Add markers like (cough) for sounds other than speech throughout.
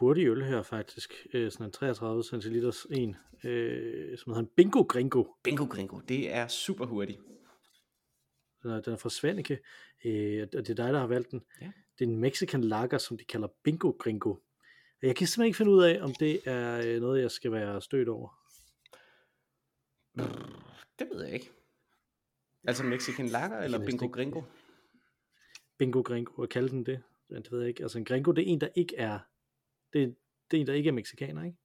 hurtig øl her faktisk. Øh, sådan en 33 centiliters en, øh, som hedder en Bingo Gringo. bingo gringo, det er super hurtigt. Den er, den er fra Svanike, øh, og det er dig, der har valgt den. Ja. Det er en Mexican lager, som de kalder Bingo Gringo. Jeg kan simpelthen ikke finde ud af, om det er øh, noget, jeg skal være stødt over. Det ved jeg ikke. Altså Mexican Lager eller bingo gringo? Bingo Gringo, og kalde den det. Men det ved jeg ikke. Altså en Gringo, det er en, der ikke er, det, det er en, der ikke er mexikaner, ikke?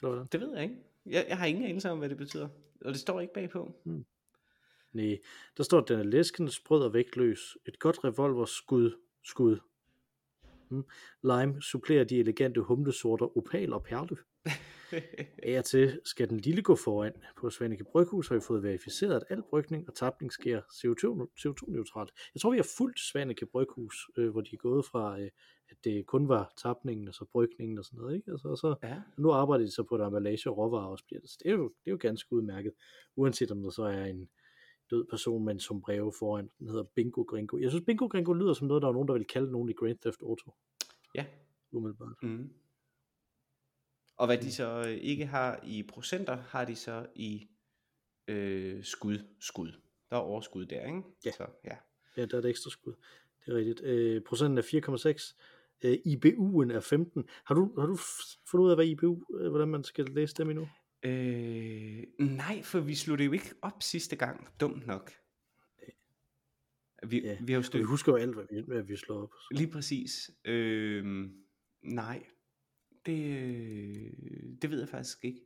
Eller hvordan? Det ved jeg ikke. Jeg, jeg har ingen anelse om, hvad det betyder. Og det står ikke bagpå. Nej, der står, at den er læsken, sprød og vægtløs. Et godt revolverskud, skud. Hmm. Lime supplerer de elegante humlesorter opal og perle. Af til skal den lille gå foran. På Svanike Bryghus har vi fået verificeret, at al brygning og tapning sker CO2-neutralt. Jeg tror, vi har fulgt Svanike Bryghus, øh, hvor de er gået fra, øh, at det kun var tapningen og så brygningen og sådan noget. Ikke? Altså, og så, Ja. nu arbejder de så på, at emballage og råvarer også bliver det. Så det er, jo, det er jo ganske udmærket, uanset om der så er en død person med en sombrero foran. Den hedder Bingo Gringo. Jeg synes, Bingo Gringo lyder som noget, der er nogen, der vil kalde nogen i Grand Theft Auto. Ja. Umiddelbart. Mm. Og hvad de så øh, ikke har i procenter, har de så i øh, skud. Skud. Der er overskud der, ikke? Ja. Så, ja. Ja, der er et ekstra skud. Det er rigtigt. Øh, procenten er 4,6. Øh, IBU'en er 15. Har du, har du fundet ud af, hvad IBU, øh, hvordan man skal læse dem endnu? Øh, nej, for vi sluttede jo ikke op sidste gang. Dumt nok. Vi, Ja, vi har jo Så vi husker jo alt, hvad vi, hvad vi slår op. Lige præcis. Øh, nej, det, det ved jeg faktisk ikke.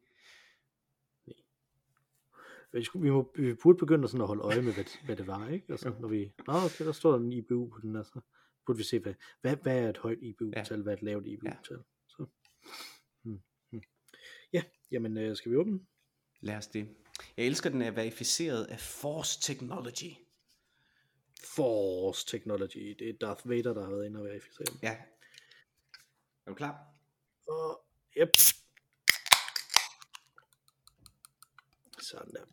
Vi, skulle, vi, må, vi burde begynde sådan at holde øje med, hvad, hvad det var, ikke? Altså, når vi, Nå, okay, der står der en IBU på den, altså burde vi se, hvad, hvad, hvad er et højt IBU-tal, hvad er et lavt IBU-tal. Så. Hmm. Hmm. Ja, jamen, øh, skal vi åbne? Lad os det. Jeg elsker, den er verificeret af Force Technology. Force Technology. Det er Darth Vader, der har været inde og verificere den. Ja. Er du klar? Og, yep. Sådan der.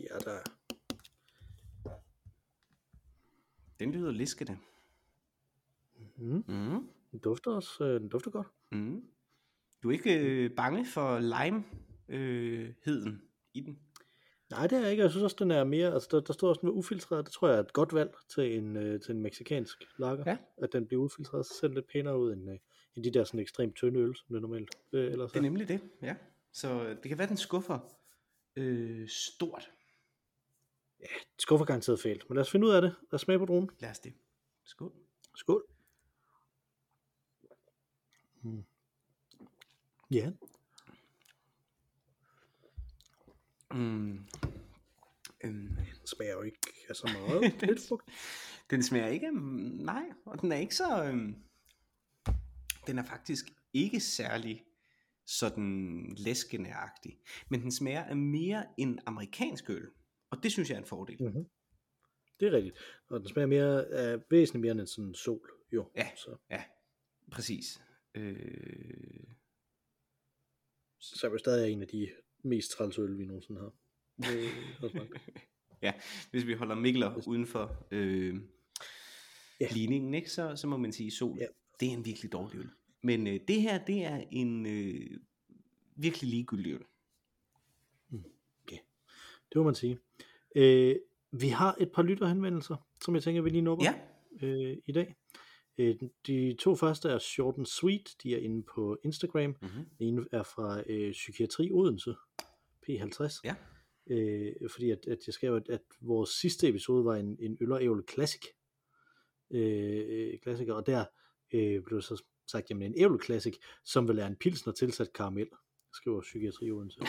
Ja, der. Den lyder liskende. Mm. Mm. Den dufter også, øh, den dufter godt. Mm. Du er ikke øh, bange for lime-heden i den? Nej, det er jeg ikke. Jeg synes også, den er mere, altså der, der står også med ufiltreret. Det tror jeg er et godt valg til en, øh, til en meksikansk lager. Ja. At den bliver ufiltreret, så ser den lidt pænere ud end, øh, end de der sådan ekstremt tynde øl, som det normalt øh, ellers Det er nemlig det, ja. Så det kan være, den skuffer øh, stort. Skuffer garanteret fælt. Men lad os finde ud af det. Lad os smage på dronen. Lad os det. Skål. Skål. Mm. Ja, Mm. Øhm, den smager jo ikke af så meget. (laughs) lidt frugt. den smager ikke, mm, nej, og den er ikke så, øhm, den er faktisk ikke særlig sådan læskenæragtig, men den smager af mere en amerikansk øl, og det synes jeg er en fordel. Mm-hmm. Det er rigtigt. Og den smager mere, af væsentligt mere end en sådan sol. Jo. Ja. Så, Ja, præcis. Øh, så er det stadig en af de mest træls øl, vi nogensinde har. (laughs) Nok. ja, hvis vi holder Mikler uden for øh, Ja. ligningen, ikke, så, så må man sige sol. Ja. Det er en virkelig dårlig øl. Men øh, det her, det er en øh, virkelig ligegyldig øl. Det må man sige. Øh, vi har et par lytterhenvendelser, som jeg tænker, vi lige nupper Ja, øh, i dag. Øh, de to første er short and sweet. De er inde på Instagram. mm-hmm. Den ene er fra øh, Psykiatri Odense, P50. ja. Øh, fordi at, at jeg skrev, at, at vores sidste episode var en, en øl og ævle classic. Øh, klassiker, og der øh, blev så sagt, jamen en ævle classic, som vil er en pilsner tilsat karamel, skriver Psykiatri Odense. (laughs)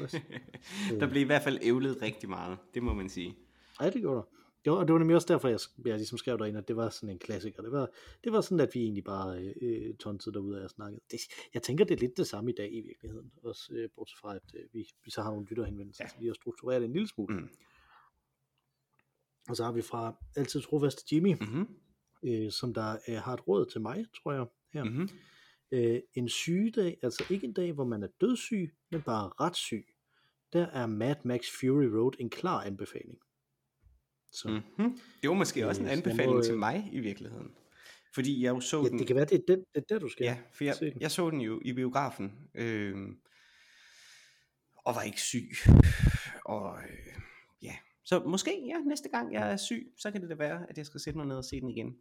P50. Der blev i hvert fald ævlet rigtig meget, det må man sige. Ej, det gjorde der. Jo, og det var nemlig også derfor, jeg, jeg ligesom skrev derinde, at det var sådan en klassiker. Det var, det var sådan, at vi egentlig bare øh, tonsede derude og snakkede. Det, jeg tænker, det er lidt det samme i dag i virkeligheden. Også øh, bortset fra, at øh, vi, vi så har nogle lytterhenvendelser, ja. så vi har struktureret det en lille smule. Mm. Og så har vi fra altid trofaste Jimmy, Mm-hmm. øh, som der øh, har et råd til mig, tror jeg, her. Mm-hmm. Øh, en sygedag, altså ikke en dag, hvor man er dødssyg, men bare ret syg. Der er Mad Max Fury Road en klar anbefaling. Så Mm-hmm. Det var måske også en Øh, så jeg anbefaling må, til øh, mig i virkeligheden. Fordi jeg jo så ja, den... det kan være, det er, den, det er der, du skal Ja, for jeg, jeg så den jo i biografen, øh, og var ikke syg. Og øh, ja, så måske ja, næste gang jeg er syg, så kan det da være, at jeg skal sætte mig ned og se den igen.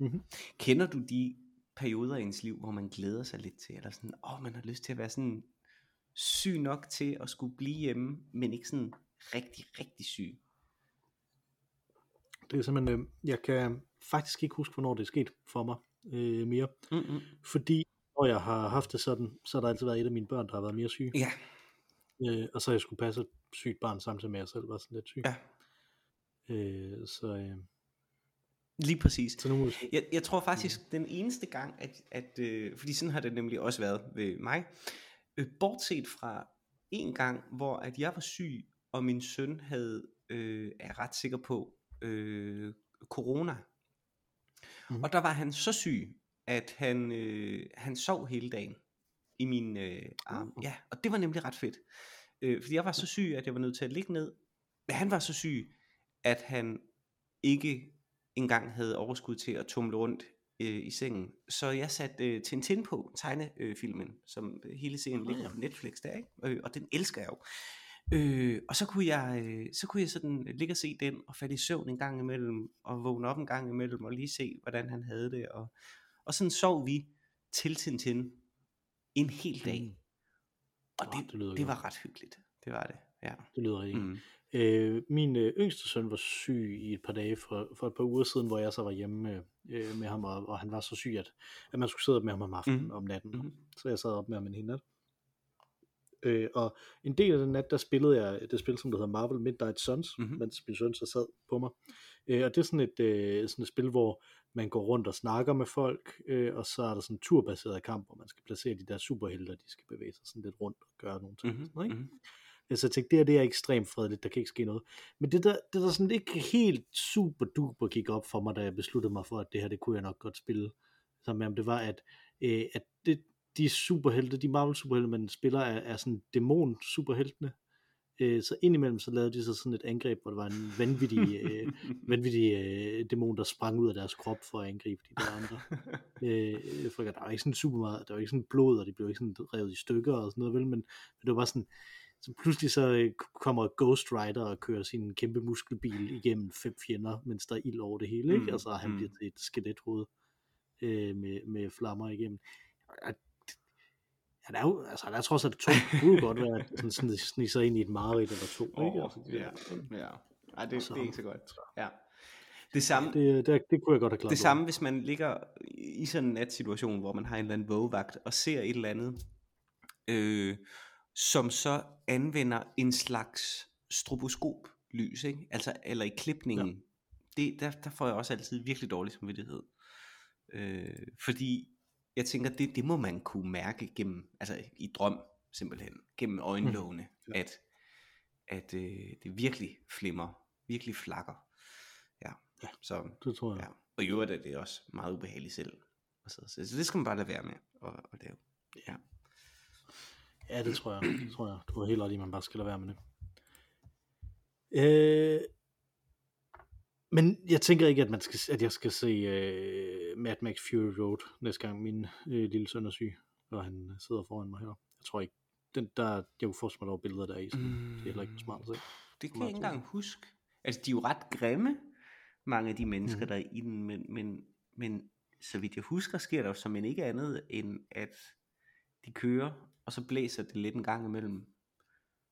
Mhm. Kender du de perioder i ens liv, hvor man glæder sig lidt til, eller sådan, åh, man har lyst til at være sådan syg nok til at skulle blive hjemme, men ikke sådan rigtig, rigtig syg? Det er simpelthen, øh, jeg kan faktisk ikke huske, hvornår det er sket for mig øh, mere. Mm-mm. Fordi når jeg har haft det sådan, så har der altid været et af mine børn, der har været mere syge. Ja, Øh, og så har jeg skulle passe et sygt barn samtidig med, at jeg selv var sådan lidt syg. ja, Øh, så, øh, lige præcis. så nu. Jeg, jeg tror faktisk, den eneste gang, at, at øh, fordi sådan har det nemlig også været ved mig, øh, bortset fra en gang, hvor at jeg var syg, og min søn havde, øh, er ret sikker på, øh, corona. Mhm. Og der var han så syg, at han, øh, han sov hele dagen i min øh, arm. Uh. Ja, og det var nemlig ret fedt. Øh, fordi jeg var så syg, at jeg var nødt til at ligge ned. Men han var så syg, at han ikke engang havde overskud til at tumle rundt øh, i sengen. Så jeg satte øh, Tintin på, tegnefilmen, som øh, hele serien ligger på Netflix der, ikke? Øh, og den elsker jeg jo. Øh, og så kunne jeg, øh, så kunne jeg sådan ligge og se den, og falde i søvn en gang imellem, og vågne op en gang imellem, og lige se, hvordan han havde det. Og, og sådan sov vi til Tintin en hel dag. Mm. Og det, det lyder det godt. var ret hyggeligt. Det var det, ja. Det lyder ikke. Mm. Øh, min øh, yngste søn var syg i et par dage for, for et par uger siden, hvor jeg så var hjemme med, øh, med ham, og, og han var så syg, at, at man skulle sidde op med ham om aftenen Mhm. om natten. Mhm. Så jeg sad op med ham en hel nat. Øh, og en del af den nat, der spillede jeg det spil, som der hedder Marvel Midnight Suns, Mhm. mm-hmm. mens min søn så sad på mig. Øh, og det er sådan et, øh, sådan et spil, hvor man går rundt og snakker med folk, øh, og så er der sådan en turbaseret kamp, hvor man skal placere de der superhelte, og de skal bevæge sig sådan lidt rundt og gøre nogle ting. Mhm. Sådan, noget, ikke? Mhm. Ja, Så jeg tænkte, det her det er ekstremt fredeligt, der kan ikke ske noget. Men det der, det der sådan ikke helt super duper gik op for mig, da jeg besluttede mig for, at det her, det kunne jeg nok godt spille sammen med ham, det var, at, øh, at det, de superhelte, de Marvel superhelte, man spiller, er, er sådan dæmon superheltene. Øh, så indimellem så lavede de så sådan et angreb, hvor der var en vanvittig, øh, vanvittig øh, dæmon, der sprang ud af deres krop for at angribe de der andre. øh, for der var ikke sådan super meget, der var ikke sådan blod, og de blev ikke sådan revet i stykker og sådan noget, vel, men, men det var bare sådan, så pludselig så øh, kommer Ghost Rider og kører sin kæmpe muskelbil igennem fem fjender, mens der er ild over det hele, ikke? Mm, og så han mm. bliver til et skelethoved øh, med, med flammer igennem. Og, han er jo, altså han er trods alt to, det kunne godt være, at han sådan sniger sig ind i et mareridt eller to, ikke? Åh, Altså, det, ja, ja. Ej, det, Så- det er ikke så godt. Ja. Det samme, det, det, det kunne jeg godt have klaret. det samme, hvis man ligger i sådan en natsituation, hvor man har en eller anden vågevagt, og ser et eller andet, øh, som så anvender en slags stroboskoplys, ikke? Altså, eller i klipningen. Ja. Det, der, der får jeg også altid virkelig dårlig samvittighed. Øh, fordi jeg tænker, det, det må man kunne mærke gennem, altså i drøm simpelthen, gennem øjenlågene, mm. Ja. at, at øh, det virkelig flimmer, virkelig flakker. Ja, Ja. så Det tror jeg. Ja. Og i øvrigt er det også meget ubehageligt selv. og se. Så det skal man bare lade være med at, at lave. Ja. Ja, det tror jeg. Det tror jeg. Du har helt ret i, at man bare skal lade være med det. Øh, men jeg tænker ikke, at, man skal, at jeg skal se øh, Mad Max Fury Road næste gang min øh, lille søn er syg, og han sidder foran mig her. Jeg tror ikke, den, der, jeg kunne forestille mig, der var billeder der i, så mm. det er heller ikke smart at se. Det kan jeg ikke engang huske. Altså, de er jo ret grimme, mange af de mennesker, mm. der er i den, men, men, men så vidt jeg husker, sker der jo som en ikke andet, end at de kører, og så blæser det lidt en gang imellem.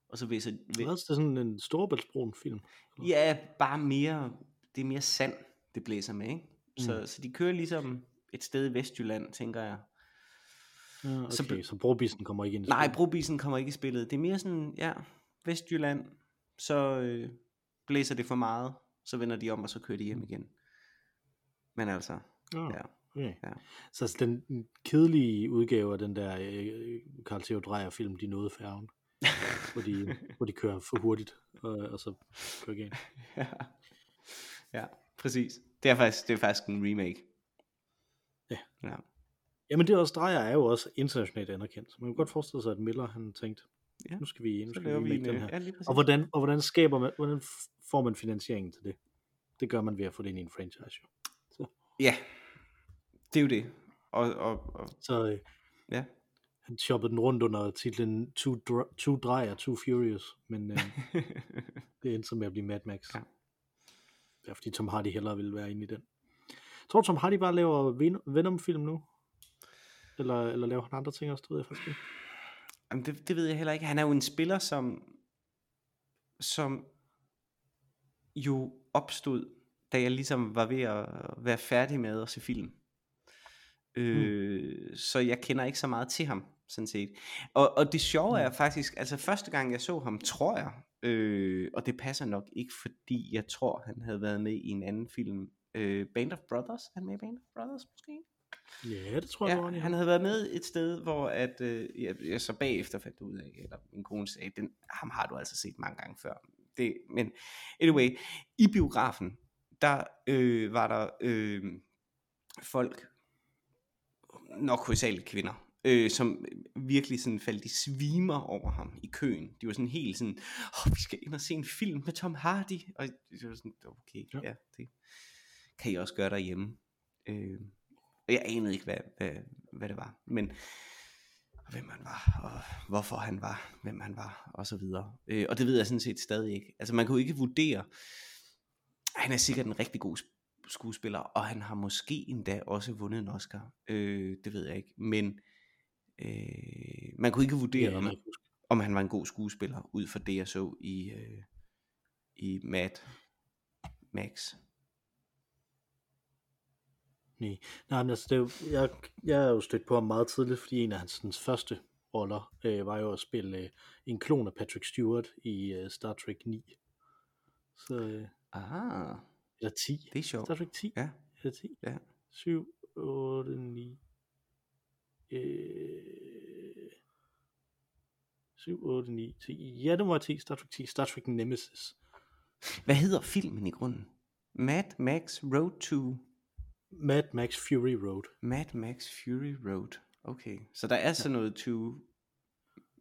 Og så Det er også det er sådan en storebæltsbroen film. Ja, bare mere, det er mere sand, det blæser med, ikke? Så, Mm. så de kører ligesom et sted i Vestjylland, tænker jeg. Ja, okay, Så så, brobisen kommer ikke ind i Nej, spillet. brobisen kommer ikke i spillet. Det er mere sådan, ja, Vestjylland, så øh, blæser det for meget, så vender de om, og så kører de hjem igen. Men altså, Ja, ja. okay. Ja. Så altså, den kedelige udgave af den der øh, Carl Theo Dreyer film, De nåede færgen, hvor de, (laughs) hvor de kører for hurtigt, og, og så kører galt. ja. Ja, præcis. Det er faktisk, det er faktisk en remake. Ja. ja. Jamen det også, Drejer er jo også internationalt anerkendt. Så man kan godt forestille sig, at Miller han tænkte, Ja, nu skal vi, nu Så skal vi vi remake en, den her. ja. Og hvordan, og hvordan skaber man, hvordan får man finansieringen til det? Det gør man ved at få det ind i en franchise. Jo. Ja, det er jo det. Og, og, og Så øh, ja. han shoppede den rundt under titlen Two, Dr- Two Dreyer, Two Furious, men øh, (laughs) det endte så med at blive Mad Max. Ja. Ja, fordi Tom Hardy hellere ville være inde i den. Tror Tom Hardy bare laver Ven- Venom-film nu? Eller, eller laver han andre ting også, det ved jeg faktisk ikke. Jamen, det, det ved jeg heller ikke. Han er jo en spiller, som, som jo opstod, da jeg ligesom var ved at være færdig med at se film. Øh, mm. Så jeg kender ikke så meget til ham, sådan set. Og, og det sjove er faktisk, altså første gang jeg så ham, tror jeg, øh, og det passer nok ikke, fordi jeg tror, han havde været med i en anden film, øh, Band of Brothers, er han med i Band of Brothers måske? Ja, det tror jeg, Ja, var, han havde været med et sted, hvor at, øh, jeg, jeg så bagefter fandt ud af, eller min kone sagde, den, ham har du altså set mange gange før. Det, men anyway, i biografen, der øh, var der øh, folk, nok hovedsageligt kvinder, øh, som virkelig sådan faldt i svimer over ham i køen. De var sådan helt sådan, oh, vi skal ind og se en film med Tom Hardy. Og det var sådan, okay, Ja. ja, det kan I også gøre derhjemme. Øh, og jeg anede ikke, hvad, hvad, hvad det var. Men hvem han var, og hvorfor han var, hvem han var, og så videre. Øh, og det ved jeg sådan set stadig ikke. Altså man kunne ikke vurdere, han er sikkert en rigtig god sp- skuespiller, og han har måske endda også vundet en Oscar. Øh, det ved jeg ikke. Men øh, man kunne ikke vurdere, Ja, om, om han var en god skuespiller, ud fra det jeg så i, øh, i Mad Max. Nej, Nej men altså, det er jo, jeg, jeg er jo stødt på ham meget tidligt, fordi en af hans sådan, første roller øh, var jo at spille øh, en klon af Patrick Stewart i øh, Star Trek 9. Så, øh, Ah, eller 10. det er sjovt. Star Trek 10? Ja, Eller 10? ja. 7, 8, 9. Øh, 7, 8, 9, 10. Ja, det var 10. Star Trek 10. Star Trek Nemesis. Hvad hedder filmen i grunden? Mad Max Road to Mad Max Fury Road. Mad Max Fury Road. Okay, så der er sådan noget to,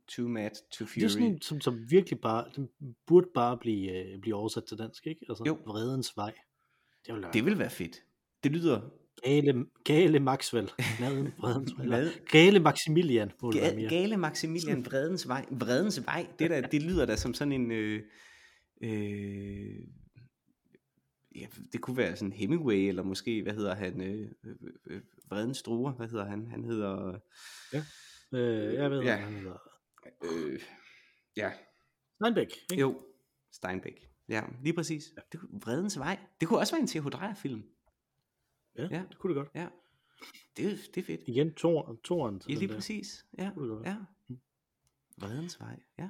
to Mad to Fury. Det er sådan en, som, som virkelig bare, den burde bare blive, øh, blive oversat til dansk, ikke? Altså, Jo. Vredens vej. Det være Det vil være fedt. Det lyder Gale, gale Maxwell. Eller Mad- Gale Maximilian. Gale Maximilian Vredens Vej. Vredens Vej, det, der, det lyder da som sådan en... Øh, øh, ja, det kunne være sådan Hemingway, eller måske, hvad hedder han? Øh, øh, øh, Vredens Struer, hvad hedder han? Han hedder... Øh, jeg ved, Ja. ja. han hedder. Øh, ja, Steinbeck, ikke? jo, Steinbeck. Ja, lige præcis. Det, Vredens Vej. Det kunne også være en T.H. Dreyer-film. Ja, Ja. det kunne det godt. Ja, det, det er fedt. Igen, toren, toren til Ja, lige der. præcis. Ja, ja. Vredens Vej, ja.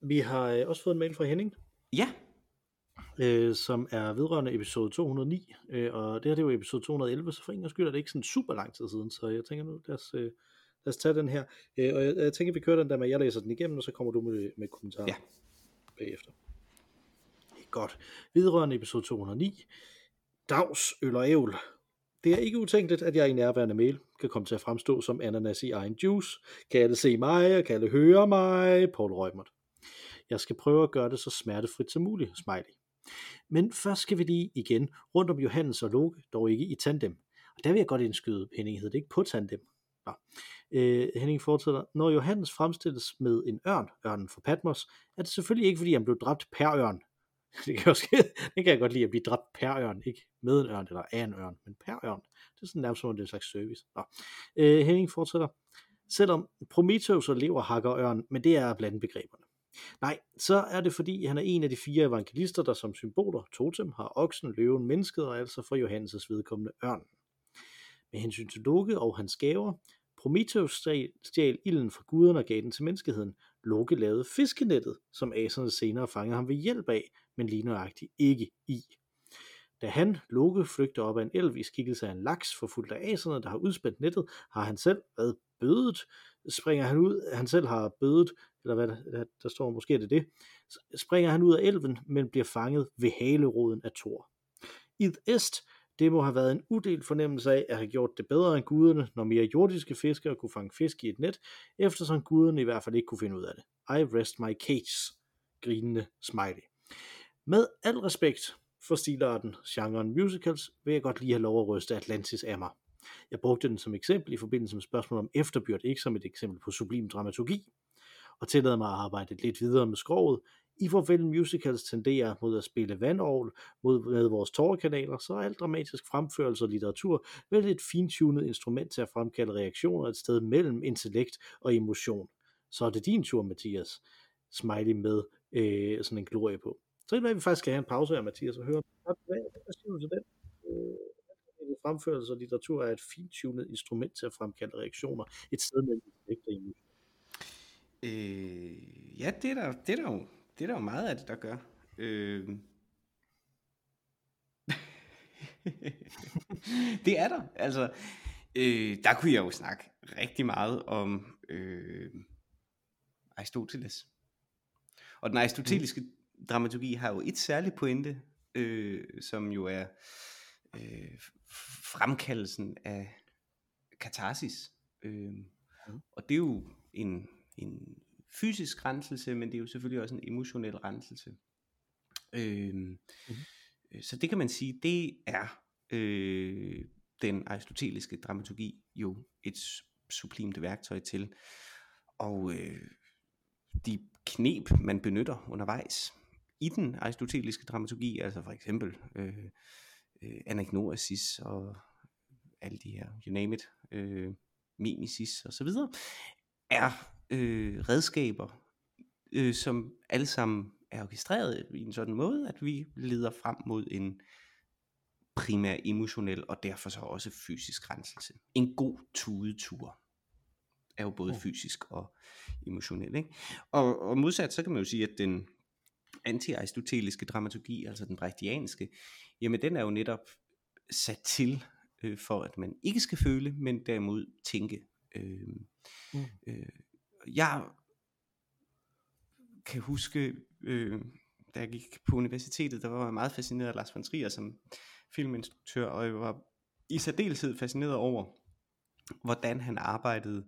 Vi har øh, også fået en mail fra Henning, Ja, øh, som er vedrørende episode 209, øh, og det her det er jo episode 211, så for en gang skyld er det ikke sådan super lang tid siden, så jeg tænker nu, lad os, øh, lad os tage den her, øh, og jeg, jeg tænker, vi kører den der med, at jeg læser den igennem, og så kommer du med, med kommentarer Ja. bagefter. Godt. Vedrørende episode 209, Dags, øl og ævl. Det er ikke utænkeligt, at jeg i nærværende mail kan komme til at fremstå som ananas i egen juice. Kan alle se mig, og kan alle høre mig? Paul Røgmert. Jeg skal prøve at gøre det så smertefrit som muligt, smiley. Men først skal vi lige igen rundt om Johannes og Loke, dog ikke i tandem. Og der vil jeg godt indskyde, Henning hed det ikke på tandem. Nå. Øh, Henning fortsætter, når Johannes fremstilles med en ørn, ørnen fra Patmos, er det selvfølgelig ikke, fordi han blev dræbt per ørn. (laughs) Det kan, også, det kan jeg godt lide at blive dræbt per ørn, ikke med en ørn eller af en ørn, men per ørn. Det er sådan nærmest som det en slags service. Nå. Øh, Henning fortsætter, selvom Prometheus og lever hakker ørn, men det er blandt begreberne. Nej, så er det fordi, han er en af de fire evangelister, der som symboler, totem, har oksen, løven, mennesket og altså for Johannes' vedkommende ørn. Med hensyn til Loke og hans gaver, Prometheus stjal, stjal ilden fra guderne og gav den til menneskeheden. Loke lavede fiskenettet, som aserne senere fangede ham ved hjælp af, men lige nøjagtigt ikke i. Da han, Loke, flygter op af en elv i skikkelse af en laks, forfulgt af aserne, der har udspændt nettet, har han selv været bødet, springer han ud, han selv har bødet, eller hvad der, der, der står, måske er det det, springer han ud af elven, men bliver fanget ved haleroden af Thor. id est, det må have været en udelt fornemmelse af at have gjort det bedre end guderne, når mere jordiske fiskere kunne fange fisk i et net, eftersom guderne i hvert fald ikke kunne finde ud af det. I rest my case. Grinende smiley. Med al respekt for stilarten, genren musicals, vil jeg godt lige have lov at ryste Atlantis af mig. Jeg brugte den som eksempel i forbindelse med spørgsmål om efterbyrd, ikke som et eksempel på sublim dramaturgi, og tillader mig at arbejde lidt videre med skroget. I forvel musicals tenderer mod at spille vandovl mod med vores tårerkanaler, så er al dramatisk fremførelse og litteratur vel et fintunet instrument til at fremkalde reaktioner et sted mellem intellekt og emotion. Så er det din tur, Mathias. Smiley med øh, sådan en glorie på. Så det er, vi faktisk skal have en pause her, Mathias, og høre, hvad, hvad siger du til den? Øh, fremførelse og litteratur er et fintunet instrument til at fremkalde reaktioner et sted mellem intellekt og emotion. Øh, ja, det er, der, det, er der jo, det er der jo meget af det, der gør. Øh... (laughs) det er der. Altså, øh, der kunne jeg jo snakke rigtig meget om øh, Aristoteles. Og den aristoteliske mm dramaturgi har jo et særligt pointe, øh, som jo er øh, fremkaldelsen af katarsis. Øh. Og det er jo en en fysisk renselse, men det er jo selvfølgelig også en emotionel renselse. Øhm, mm-hmm. Så det kan man sige, det er øh, den aristoteliske dramaturgi jo et sublimt værktøj til. Og øh, de knep, man benytter undervejs i den aristoteliske dramaturgi, altså for eksempel øh, øh, anagnosis og alle de her, you name it, øh, mimesis og så videre, er øh, redskaber, øh, som alle sammen er orkestreret i en sådan måde, at vi leder frem mod en primær emotionel og derfor så også fysisk renselse. En god tudetur er jo både fysisk og emotionel. Ikke? Og, og modsat, så kan man jo sige, at den anti-aristoteliske dramaturgi, altså den brechtianske, jamen den er jo netop sat til øh, for, at man ikke skal føle, men derimod tænke. Øh, mm. øh, jeg kan huske, øh, da jeg gik på universitetet, der var jeg meget fascineret af Lars von Trier som filminstruktør, og jeg var i særdeleshed fascineret over, hvordan han arbejdede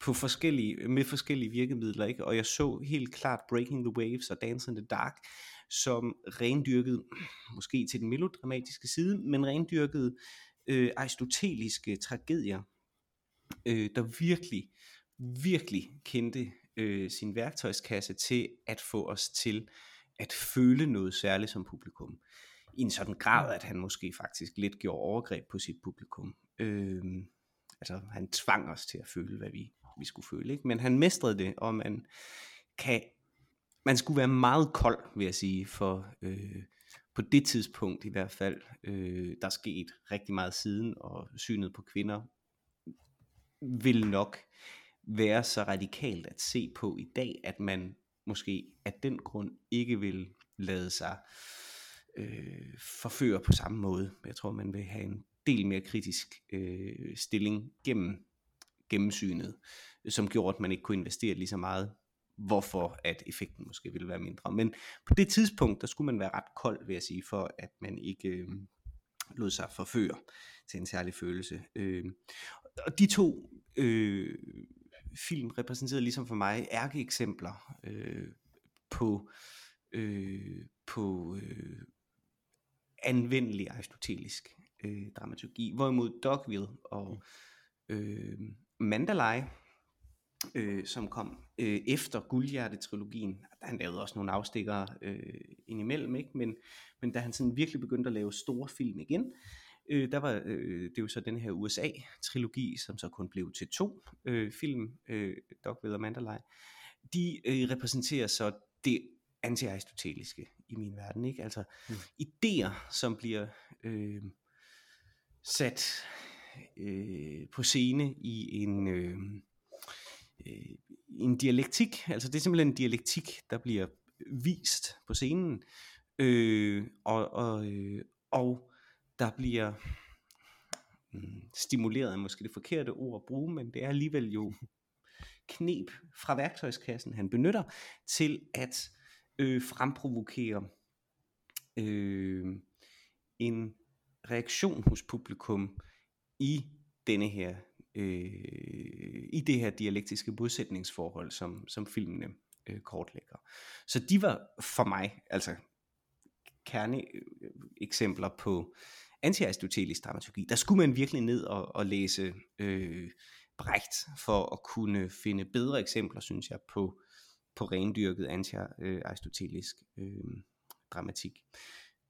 på forskellige, med forskellige virkemidler, ikke? og jeg så helt klart Breaking the Waves og Dance in the Dark, som rendyrkede, måske til den melodramatiske side, men rendyrkede øh, aristoteliske tragedier, øh, der virkelig virkelig kendte øh, sin værktøjskasse til at få os til at føle noget særligt som publikum. I en sådan grad, at han måske faktisk lidt gjorde overgreb på sit publikum. Øh, altså han tvang os til at føle, hvad vi, vi skulle føle. Ikke? Men han mestrede det, og man kan man skulle være meget kold, vil jeg sige, for øh, på det tidspunkt i hvert fald, øh, der skete rigtig meget siden, og synet på kvinder vil nok være så radikalt at se på i dag, at man måske af den grund ikke vil lade sig øh, forføre på samme måde. Jeg tror, man vil have en del mere kritisk øh, stilling gennem gennemsynet, som gjorde, at man ikke kunne investere lige så meget, hvorfor at effekten måske ville være mindre. Men på det tidspunkt, der skulle man være ret kold, vil jeg sige, for at man ikke øh, lod sig forføre til en særlig følelse. Øh, og de to øh, film repræsenterede ligesom for mig ærkeeksempler øh, på, øh, på øh, anvendelig aristotelisk øh, dramaturgi. Hvorimod Dogville og øh, Mandalay, øh, som kom øh, efter Guldhjerte-trilogien, han lavede også nogle afstikkere øh, indimellem, ikke? Men, men da han sådan virkelig begyndte at lave store film igen, Øh, der var øh, det er jo så den her USA-trilogi, som så kun blev til to øh, film, øh, Dogville og Mandalay. De øh, repræsenterer så det anti-aristoteliske i min verden, ikke? Altså mm. idéer, som bliver øh, sat øh, på scene i en øh, øh, en dialektik, altså det er simpelthen en dialektik, der bliver vist på scenen, øh, og, og, øh, og der bliver mm, stimuleret er måske det forkerte ord at bruge, men det er alligevel jo knep fra værktøjskassen, han benytter til at øh, fremprovokere øh, en reaktion hos publikum i denne her øh, i det her dialektiske modsætningsforhold, som, som filmene øh, kortlægger. Så de var for mig altså kerne eksempler på antiaristotelisk dramaturgi. Der skulle man virkelig ned og, og læse øh, Brecht for at kunne finde bedre eksempler, synes jeg, på, på rendyrket antiaristotelisk øh, dramatik.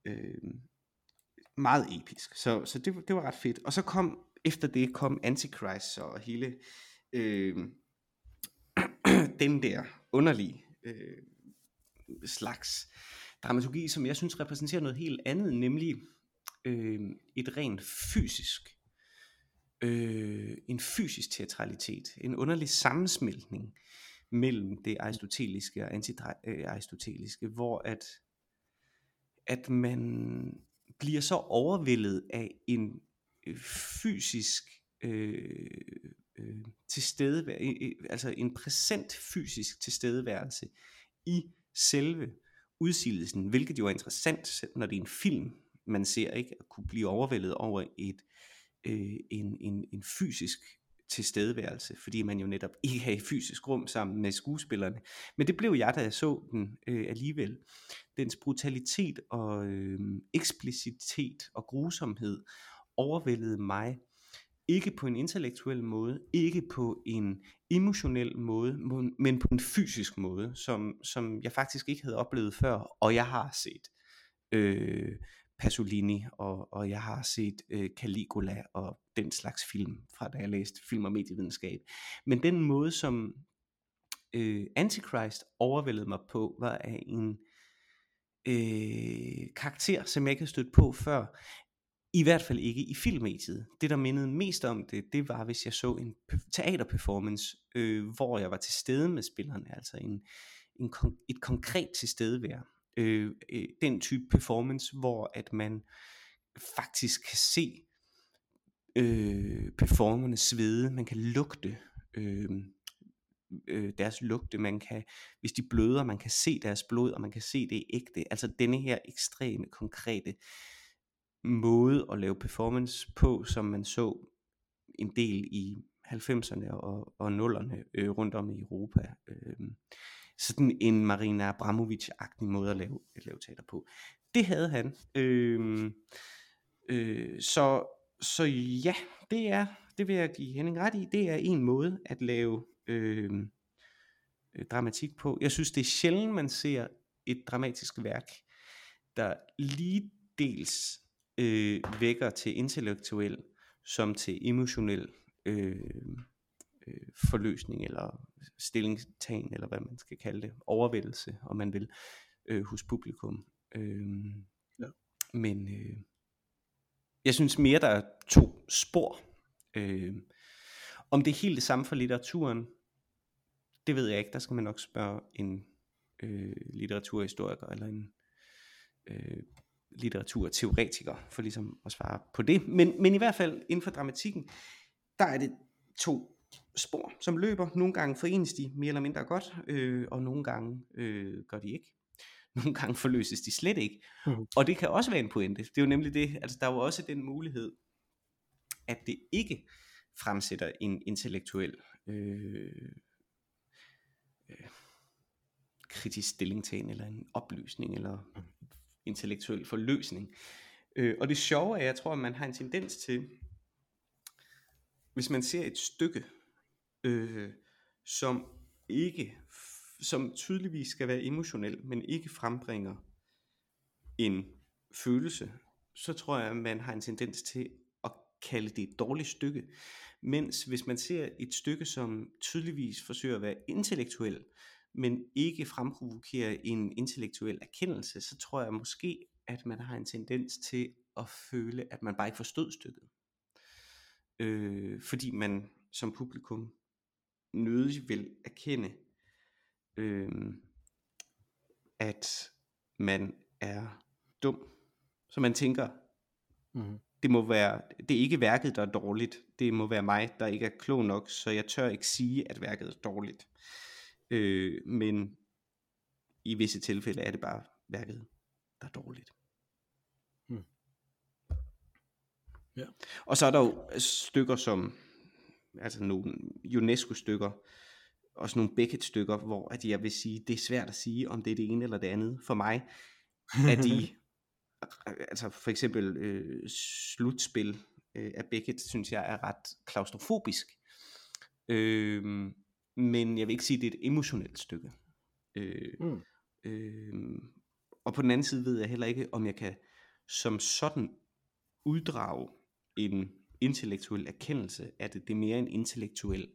Øh, meget episk. Så, så det, det var ret fedt. Og så kom, efter det kom Antichrist og hele øh, (clears throat) den der underlige øh, slags dramaturgi, som jeg synes repræsenterer noget helt andet, nemlig øh, et rent fysisk, øh, en fysisk teatralitet, en underlig sammensmeltning mellem det aristoteliske og antiaristoteliske, øh, hvor at, at man bliver så overvældet af en øh, fysisk øh, øh, tilstedeværelse, altså en præsent fysisk tilstedeværelse i selve udsigelsen, hvilket jo er interessant, når det er en film, man ser ikke, at kunne blive overvældet over et, øh, en, en, en fysisk tilstedeværelse, fordi man jo netop ikke er i fysisk rum sammen med skuespillerne. Men det blev jeg, da jeg så den øh, alligevel. Dens brutalitet og øh, eksplicitet og grusomhed overvældede mig ikke på en intellektuel måde, ikke på en emotionel måde, men på en fysisk måde, som, som jeg faktisk ikke havde oplevet før, og jeg har set øh, Pasolini, og, og jeg har set øh, Caligula og den slags film, fra da jeg læste film og medievidenskab. Men den måde, som øh, Antichrist overvældede mig på, var af en øh, karakter, som jeg ikke havde stødt på før. I hvert fald ikke i filmmediet. Det, der mindede mest om det, det var, hvis jeg så en teaterperformance, øh, hvor jeg var til stede med spillerne, altså en, en, et konkret tilstedevær. Øh, øh, den type performance, hvor at man faktisk kan se øh, performerne svede, man kan lugte øh, øh, deres lugte, man kan, hvis de bløder, man kan se deres blod, og man kan se det er ægte. Altså denne her ekstreme, konkrete måde at lave performance på, som man så en del i 90'erne og, og 0'erne øh, rundt om i Europa. Øh, sådan en Marina Abramovic-agtig måde at lave, at lave teater på. Det havde han. Øh, øh, så, så ja, det er, det vil jeg give Henning ret i, det er en måde at lave øhm, øh, dramatik på. Jeg synes, det er sjældent, man ser et dramatisk værk, der lige dels øh, vækker til intellektuel som til emotionel øh, øh, forløsning eller stillingtagen, eller hvad man skal kalde det, overvældelse, om man vil, øh, hos publikum. Øh, ja. Men øh, jeg synes mere, der er to spor. Øh, om det er helt det samme for litteraturen, det ved jeg ikke. Der skal man nok spørge en øh, litteraturhistoriker eller en øh, litteraturteoretiker for ligesom at svare på det. Men, men i hvert fald inden for dramatikken, der er det to spor, som løber. Nogle gange forenes de mere eller mindre godt, øh, og nogle gange øh, gør de ikke. (laughs) Nogle gange forløses de slet ikke. Mm. Og det kan også være en pointe. Det er jo nemlig det, altså der er jo også den mulighed, at det ikke fremsætter en intellektuel øh, øh, kritisk stillingtagen, eller en oplysning, eller mm. intellektuel forløsning. Øh, og det sjove er, at jeg tror, at man har en tendens til, hvis man ser et stykke, øh, som ikke, som tydeligvis skal være emotionel, men ikke frembringer en følelse, så tror jeg, at man har en tendens til at kalde det et dårligt stykke. Mens hvis man ser et stykke, som tydeligvis forsøger at være intellektuel, men ikke fremprovokerer en intellektuel erkendelse, så tror jeg måske, at man har en tendens til at føle, at man bare ikke forstod stykket. Øh, fordi man som publikum nødig vil erkende, øh, at man er dum. Så man tænker, mm. det må være, det er ikke værket, der er dårligt. Det må være mig, der ikke er klog nok, så jeg tør ikke sige, at værket er dårligt. Øh, men i visse tilfælde er det bare værket, der er dårligt. Mm. Ja. Og så er der jo stykker som, altså nogle UNESCO-stykker, også nogle Beckett-stykker, hvor at jeg vil sige, det er svært at sige, om det er det ene eller det andet. For mig er de, (laughs) altså for eksempel øh, slutspil øh, af Beckett, synes jeg er ret klaustrofobisk. Øh, men jeg vil ikke sige, at det er et emotionelt stykke. Øh, Mm. øh, og på den anden side ved jeg heller ikke, om jeg kan som sådan uddrage en intellektuel erkendelse af det. Det er mere en intellektuel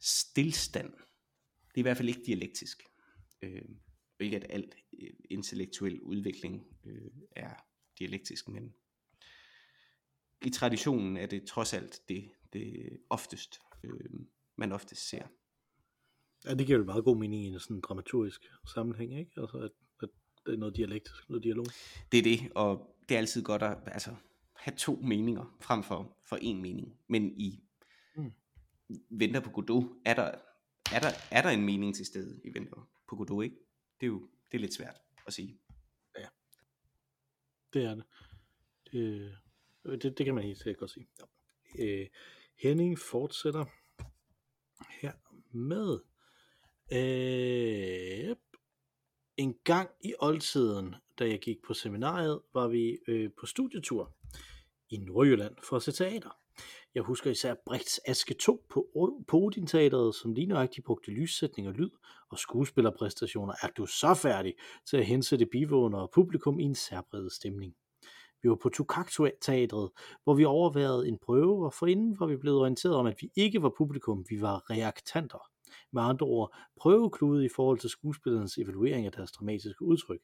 stillstand. Det er i hvert fald ikke dialektisk. Øh, ikke at alt øh, intellektuel udvikling øh, er dialektisk, men i traditionen er det trods alt det, det oftest, øh, man oftest ser. Ja, det giver jo meget god mening i en sådan dramaturgisk sammenhæng, ikke? Altså, at, at det er noget dialektisk, noget dialog. Det er det, og det er altid godt at altså, have to meninger frem for, for én mening. Men i Mm. Venter på Godot, er der, er, der, er der en mening til stede i Venter på Godot, ikke? Det er jo det er lidt svært at sige. Det er det. Det, det, det kan man helt sikkert godt sige. Ja. Øh, Henning fortsætter her med øh, en gang i oldtiden, da jeg gik på seminariet, var vi øh, på studietur i Nordjylland for at se teater. Jeg husker især Brechts Aske 2 på, på Odin Teateret, som lige nøjagtigt brugte lyssætning og lyd og skuespillerpræstationer. Er du så færdig til at hensætte bivåner og publikum i en særpræget stemning? Vi var på Tukak-teatret, hvor vi overværede en prøve, og forinden var vi blevet orienteret om, at vi ikke var publikum, vi var reaktanter. Med andre ord, prøveklude i forhold til skuespillernes evaluering af deres dramatiske udtryk.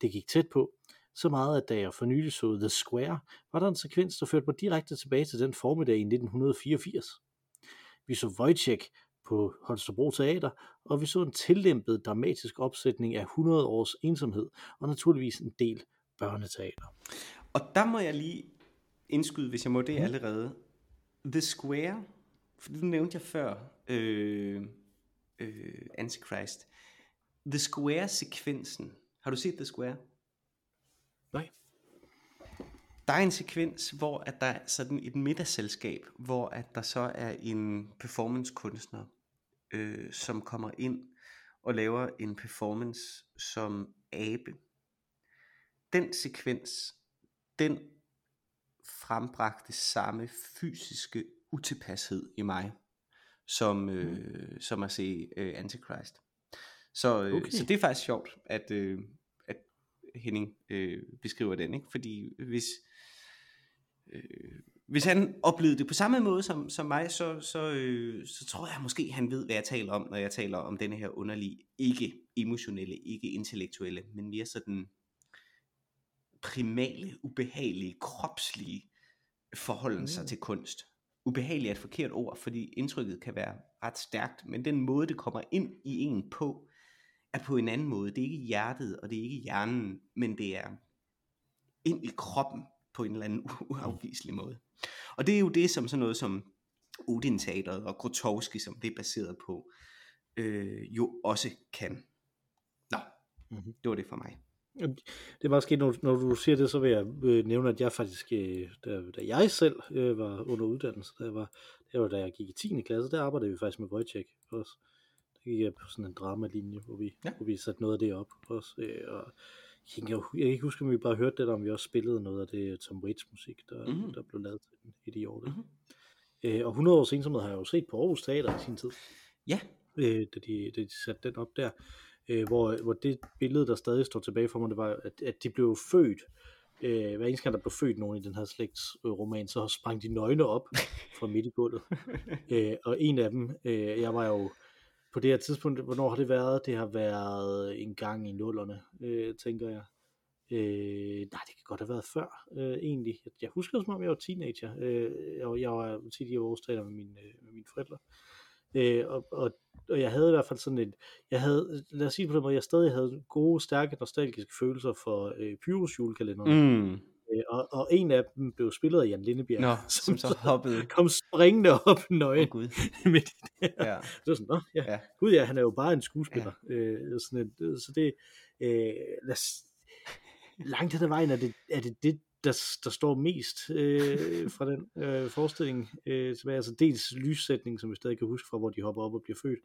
Det gik tæt på, så meget at da jeg for nylig så The Square, var der en sekvens, der førte mig direkte tilbage til den formiddag i 1984. Vi så Wojciech på Holstebro Teater, og vi så en tillæmpet dramatisk opsætning af 100 års ensomhed, og naturligvis en del børneteater. Og der må jeg lige indskyde, hvis jeg må det Mhm. allerede. The Square, for det nævnte jeg før, øh, øh, Antichrist. The Square-sekvensen, har du set The Square? Nej. Der er en sekvens, hvor at der er sådan et middagsselskab, hvor at der så er en performancekunstner, øh, som kommer ind og laver en performance som abe. Den sekvens, den frembragte samme fysiske utilpashed i mig, som, øh, som at se øh, Antichrist. Så, øh, Okay. så det er faktisk sjovt, at, øh, at Henning øh, beskriver den, ikke? fordi hvis, øh, hvis han oplevede det på samme måde som, som mig, så, så, øh, så tror jeg måske, han ved, hvad jeg taler om, når jeg taler om denne her underlige, ikke emotionelle, ikke intellektuelle, men mere sådan primale, ubehagelige, kropslige forholden sig Mm. til kunst. Ubehagelig er et forkert ord, fordi indtrykket kan være ret stærkt, men den måde, det kommer ind i en på, er på en anden måde. Det er ikke hjertet, og det er ikke hjernen, men det er ind i kroppen på en eller anden uafviselig måde. Og det er jo det, som sådan noget som Odin og Grotowski, som det er baseret på, øh, jo også kan. Nå, Mhm. det var det for mig. Det er meget sket, når, når du siger det, så vil jeg øh, nævne, at jeg faktisk, øh, da, da jeg selv øh, var under uddannelse, da jeg var, det var da jeg gik i 10. klasse, der arbejdede vi faktisk med Wojciech også. Der gik jeg på sådan en dramalinje, hvor vi, Ja. hvor vi satte noget af det op også. Øh, og jeg, kan, jeg kan ikke huske, om vi bare hørte det, eller om vi også spillede noget af det Tom Waits musik, der, Mhm. mm. der blev lavet til den Idiot. Mhm. Øh, og 100 års ensomhed har jeg jo set på Aarhus Teater i sin tid Ja, øh, da, de, da de satte den op der, øh, hvor, hvor det billede, der stadig står tilbage for mig, det var, at, at de blev født, øh, hver eneste gang, der blev født nogen i den her slægtsroman, så sprang de nøgne op (laughs) fra midt i gulvet. øh, og en af dem, øh, jeg var jo på det her tidspunkt, hvornår har det været? Det har været en gang i nullerne, øh, tænker jeg. Øh, nej, det kan godt have været før, øh, egentlig. Jeg, jeg husker som om, jeg var teenager. Øh, jeg, var- jeg var tit i Aarhus med, mine, øh, med mine forældre. Øh, og, og, og jeg havde i hvert fald sådan et, jeg havde, lad os sige på den måde, jeg stadig havde gode, stærke, nostalgiske følelser for øh, Pyrus julekalenderen. Mm. Øh, og, og en af dem blev spillet af Jan Lindebjerg, Nå, (laughs) som så hoppede. kom springende op nøgen oh, Gud. (laughs) midt i det her. Ja. Var sådan, Nå, ja. Ja. ja. Gud ja, han er jo bare en skuespiller. Ja. Øh, sådan et, så det, øh, lad os, langt hen ad vejen er det, er det det, der, der står mest øh, fra den øh, forestilling øh, tilbage. Altså dels lyssætning, som vi stadig kan huske fra, hvor de hopper op og bliver født.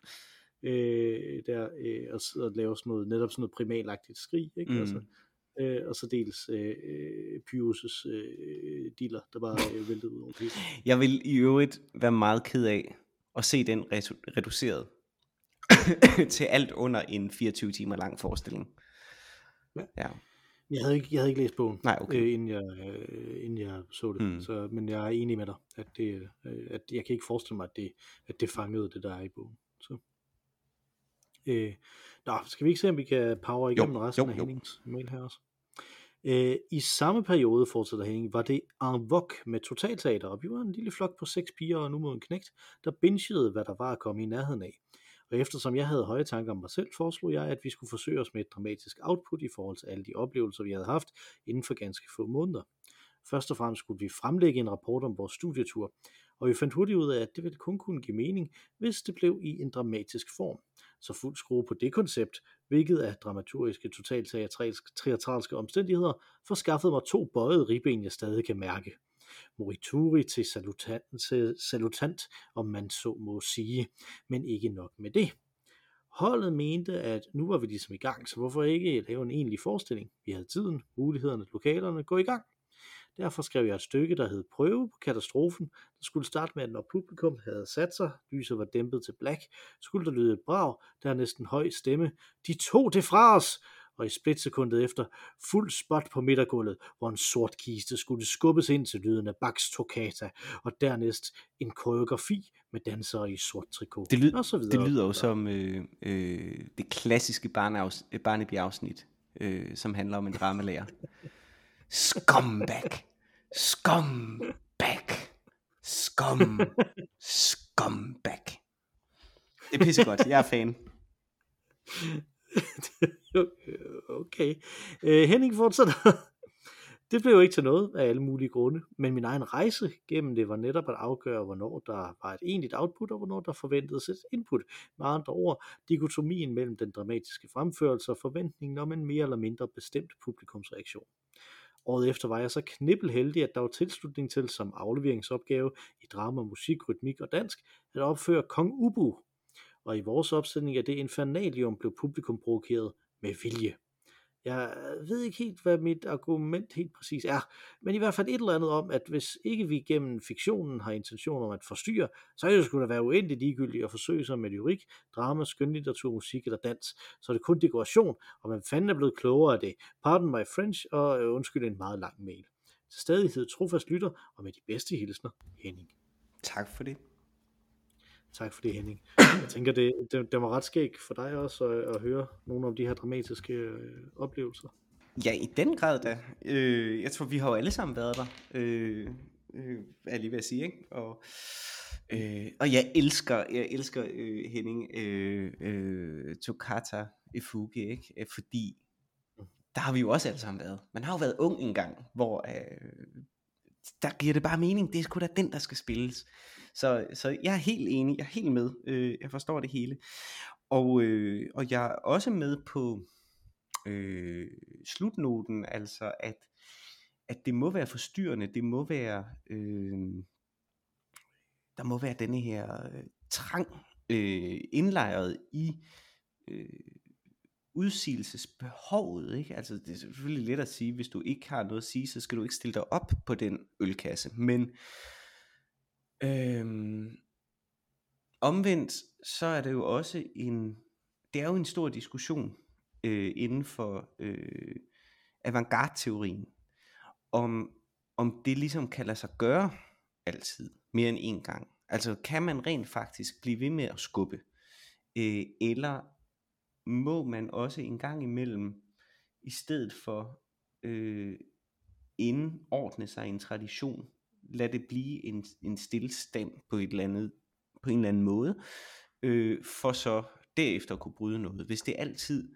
Øh, der, øh, og, og laver sådan noget, netop sådan noget primalagtigt skrig. Ikke? Mm. Altså, øh, og så dels øh, Pyrus' øh, dealer, der bare øh, væltede ud over det. (laughs) Jeg vil i øvrigt være meget ked af at se den redu- reduceret (coughs) til alt under en 24 timer lang forestilling. Ja. ja. Jeg havde ikke, jeg havde ikke læst bogen, Nej, okay. øh, inden, jeg, øh, inden jeg så det. Mm. Så, men jeg er enig med dig, at, det, øh, at jeg kan ikke forestille mig, at det, at det fangede det, der er i bogen. Så. Øh, nå, skal vi ikke se, om vi kan power igennem Jo, resten jo, af jo. Hennings mail her også? Øh, I samme periode, fortsætter Henning, var det en vok med totalteater, og vi var en lille flok på seks piger og nu mod en knægt, der bingede, hvad der var at komme i nærheden af. Og eftersom jeg havde høje tanker om mig selv, foreslog jeg, at vi skulle forsøge os med et dramatisk output i forhold til alle de oplevelser, vi havde haft inden for ganske få måneder. Først og fremmest skulle vi fremlægge en rapport om vores studietur, og vi fandt hurtigt ud af, at det ville kun kunne give mening, hvis det blev i en dramatisk form. Så fuld skrue på det koncept, hvilket af dramaturgiske totalt teatralske omstændigheder forskaffede mig to bøjede ribben, jeg stadig kan mærke. Morituri til salutant, til salutant, om man så må sige, men ikke nok med det. Holdet mente, at nu var vi ligesom i gang, så hvorfor ikke lave en egentlig forestilling? Vi havde tiden, mulighederne, lokalerne, gå i gang. Derfor skrev jeg et stykke, der hed Prøve på katastrofen, der skulle starte med, at når publikum havde sat sig, lyset var dæmpet til black, skulle der lyde et brag, der er næsten høj stemme. De tog det fra os! Og i splitsekundet efter, fuld spot på midtergulvet, hvor en sort kiste skulle skubbes ind til lyden af Bachs Toccata, og dernæst en koreografi med dansere i sort trikot. Det, lyd, og så videre, det lyder jo som øh, øh, det klassiske barneafs- Barnaby-afsnit, øh, som handler om en dramalærer. (laughs) Scumbag! Scumbag! Scum! Scumbag! Det er pissegodt, jeg er fan. (laughs) okay. Øh, Henning fortsætter. Det blev jo ikke til noget af alle mulige grunde, men min egen rejse gennem det var netop at afgøre, hvornår der var et egentligt output, og hvornår der forventedes et input. Med andre ord, dikotomien mellem den dramatiske fremførelse og forventningen om en mere eller mindre bestemt publikumsreaktion. Året efter var jeg så knibbelheldig, at der var tilslutning til som afleveringsopgave i drama, musik, rytmik og dansk at opføre Kong Ubu. Og i vores opsætning af det infernalium blev publikum provokeret med vilje. Jeg ved ikke helt, hvad mit argument helt præcis er, men i hvert fald et eller andet om, at hvis ikke vi gennem fiktionen har intention om at forstyrre, så er det sgu da være uendeligt ligegyldigt at forsøge sig med lyrik, drama, skønlitteratur, musik eller dans. Så er det kun dekoration, og man fanden er blevet klogere af det. Pardon my French, og øh, undskyld en meget lang mail. Til stadighed trofast lytter, og med de bedste hilsner, Henning. Tak for det. Tak for det, Henning. Jeg tænker, det, det, det var ret skægt for dig også at, at høre nogle af de her dramatiske øh, oplevelser. Ja, i den grad da. Øh, jeg tror, vi har jo alle sammen været der. Øh, øh, er lige ved at sige, ikke? Og, øh, og jeg elsker, jeg elsker øh, Henning øh, øh, Tokata Ifuge, ikke? Øh, fordi der har vi jo også alle sammen været. Man har jo været ung engang, hvor øh, der giver det bare mening. Det er sgu da den, der skal spilles. Så, så jeg er helt enig, jeg er helt med. Øh, jeg forstår det hele. Og, øh, og jeg er også med på øh, slutnoten, altså at, at det må være forstyrrende, det må være, øh, der må være denne her øh, trang øh, indlejret i øh, udsigelsesbehovet, ikke? Altså det er selvfølgelig let at sige, hvis du ikke har noget at sige, så skal du ikke stille dig op på den ølkasse, men øhm, omvendt, så er det jo også en, det er jo en stor diskussion øh, inden for øh, avantgarde-teorien, om, om det ligesom kan lade sig gøre altid, mere end en gang. Altså kan man rent faktisk blive ved med at skubbe, øh, eller må man også en gang imellem, i stedet for øh, indordne sig i en tradition, lad det blive en, en stillestand på et eller andet, på en eller anden måde, øh, for så derefter at kunne bryde noget. Hvis det altid,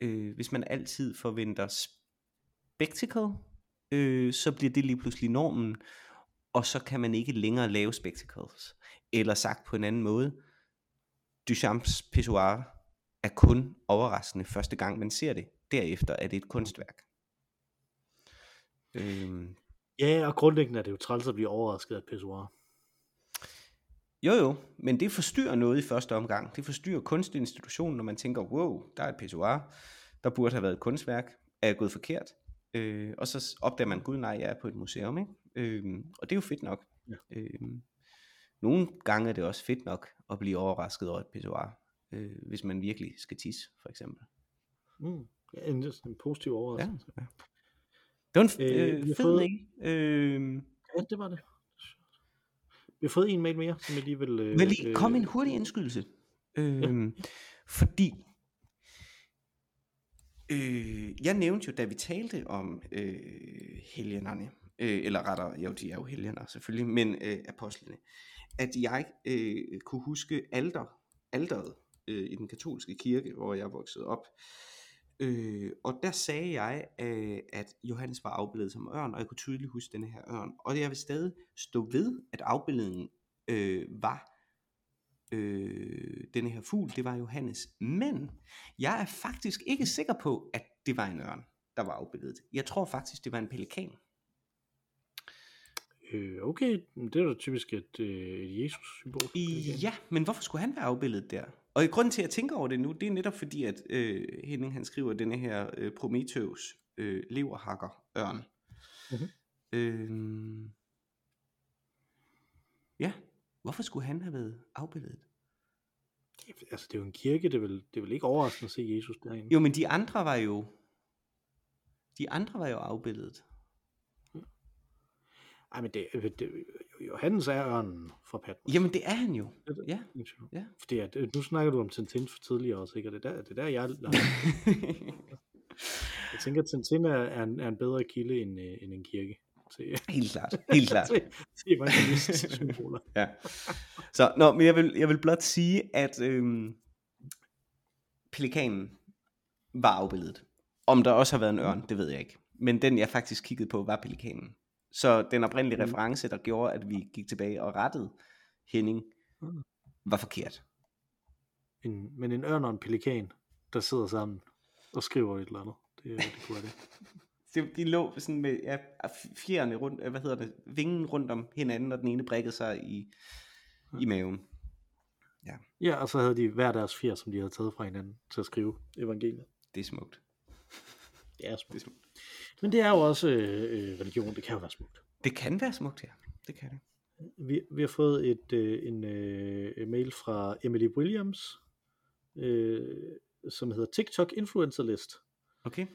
øh, hvis man altid forventer spectacle, øh, så bliver det lige pludselig normen, og så kan man ikke længere lave spectacles. Eller sagt på en anden måde, Duchamps pissoir er kun overraskende første gang man ser det. Derefter er det et kunstværk. Øh, Ja, og grundlæggende er det jo træls at blive overrasket af et pissoir. jo jo, men det forstyrrer noget i første omgang. Det forstyrrer kunstinstitutionen, når man tænker, wow, der er et pissoir, der burde have været et kunstværk, er jeg gået forkert? Øh, og så opdager man, gud nej, jeg er på et museum, ikke? Øhm, og det er jo fedt nok. Ja. Øhm, nogle gange er det også fedt nok at blive overrasket over et pissoir, øh, hvis man virkelig skal tisse, for eksempel. Mm. Ja, en, en positiv Ja, overraskelse. ja. Det var en Øh, øh, fed fået- mail. Øh, Ja, det var det. Vi har fået en mail mere, som jeg lige vil... Øh, Men lige kom øh, en hurtig indskydelse. Øh, Fordi øh, jeg nævnte jo, da vi talte om øh, helgenerne, øh, eller rettere, jo de er jo helgener selvfølgelig, men øh, apostlene, at jeg øh, kunne huske alter, alteret øh, i den katolske kirke, hvor jeg voksede op. Øh, og der sagde jeg, øh, at Johannes var afbildet som ørn, og jeg kunne tydeligt huske denne her ørn. Og jeg vil stadig stå ved, at afbildningen øh, var øh, denne her fugl, det var Johannes. Men jeg er faktisk ikke sikker på, at det var en ørn, der var afbildet. Jeg tror faktisk, det var en pelikan. Øh, okay, det er da typisk et, øh, et Jesus-symbol. Ja, men hvorfor skulle han være afbildet der? Og i grunden til, at jeg tænker over det nu, det er netop fordi, at øh, Henning han skriver denne her øh, Prometheus øh, leverhakker ørn. Mhm. Øh, ja, hvorfor skulle han have været afbildet? Altså, det er jo en kirke, det er vel, det er vel ikke overraskende at se Jesus derinde. Jo, men de andre var jo, de andre var jo afbildet. Ej, men det, det, Johannes er ørnen fra Patmos. Jamen det er han jo. Ja. Ja. Fordi at, øh, nu snakker du om Tintin for tidligere også, ikke? Og det er der, det er der jeg, (laughs) jeg tænker, at Tintin er, er, en, er en bedre kilde end, øh, end en kirke. Til, helt klart, helt klart. (laughs) til, til evangelistiske symboler. Ja. Så, nå, men jeg vil, jeg vil blot sige, at øhm, pelikanen var afbildet. Om der også har været en ørn, det ved jeg ikke. Men den, jeg faktisk kiggede på, var pelikanen. Så den oprindelige Mm. reference, der gjorde, at vi gik tilbage og rettede Henning, Mm. var forkert. En, men en ørn og en pelikan, der sidder sammen og skriver et eller andet. Det, det kunne være det. (laughs) De lå sådan med ja, fjerne rundt, hvad hedder det, vingen rundt om hinanden, og den ene brækkede sig i, i maven. Ja, og så havde de hver deres fjer, som de havde taget fra hinanden til at skrive evangeliet. Det er smukt. Det er Det er smukt. Men det er jo også øh, øh, religion, det kan jo være smukt. Det kan være smukt, ja. Det kan det. Vi, vi har fået et, øh, en øh, mail fra Emily Williams, øh, som hedder TikTok Influencer List. Okay.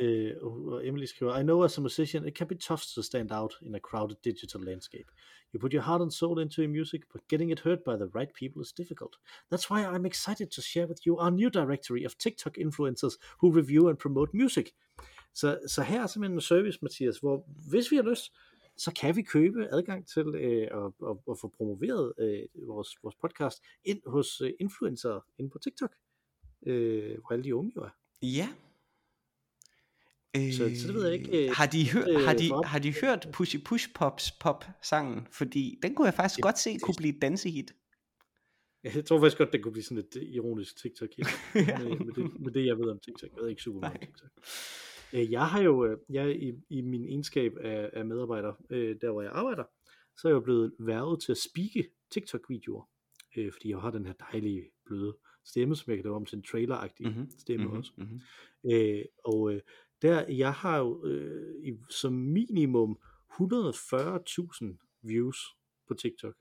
Øh, og Emily skriver, I know as a musician, it can be tough to stand out in a crowded digital landscape. You put your heart and soul into your music, but getting it heard by the right people is difficult. That's why I'm excited to share with you our new directory of TikTok influencers who review and promote music. Så, så her er simpelthen en service, Mathias, hvor hvis vi har lyst, så kan vi købe adgang til øh, at, at, at få promoveret øh, vores, vores podcast ind hos øh, influencer inde på TikTok, øh, hvor alle de unge jo er. Ja. Så- så det ved jeg ikke, øh, har, de hør, øh, har, de, har de hørt Pushy Push Pops Pop sangen? Fordi den kunne jeg faktisk Det- godt se kunne blive et dansehit. Jeg tror faktisk godt, det kunne blive sådan et ironisk TikTok hit, (laughs) Ja. med, med, det, med det, jeg ved om TikTok. Jeg ved ikke super meget om. TikTok. Øh, Jeg har jo, øh, jeg i, i min egenskab af, af medarbejder, øh, der hvor jeg arbejder, så er jeg jo blevet værvet til at speake TikTok-videoer, øh, fordi jeg har den her dejlige, bløde stemme, som jeg kan lave om til en trailer-agtig Mhm, stemme mhm, også. mhm. Øh, og øh, der, jeg har jo øh, i, som minimum 140.000 views på TikTok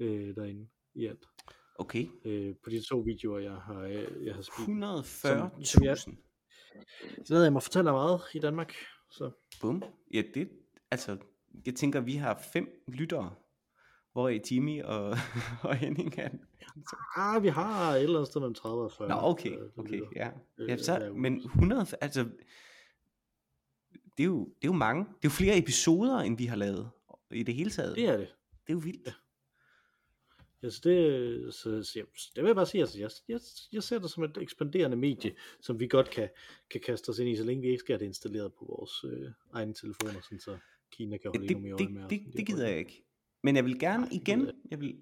øh, derinde i alt. Okay. Øh, på de to videoer, jeg har, øh, jeg har spillet. 140.000. Så ved jeg, må fortælle meget i Danmark. Så Bum. Ja, det, altså, jeg tænker, vi har fem lyttere, hvor er Jimmy og, (laughs) og Henning er. ah, vi har et eller andet sted mellem 30 og 40. Nå, okay, øh, okay, ja. Øh, ja så, men 100, altså, det er, jo, det er jo mange. Det er jo flere episoder, end vi har lavet i det hele taget. Det er det. Det er jo vildt. Altså det, så, så, jeg, det vil jeg bare sige, altså jeg, jeg, jeg ser det som et ekspanderende medie, som vi godt kan, kan kaste os ind i, så længe vi ikke skal have det installeret på vores øh, egne telefoner, sådan så Kina kan holde det, endnu mere øje det, med os. det, det har gider jeg ikke. Men jeg vil gerne Nej, det igen, gider jeg vil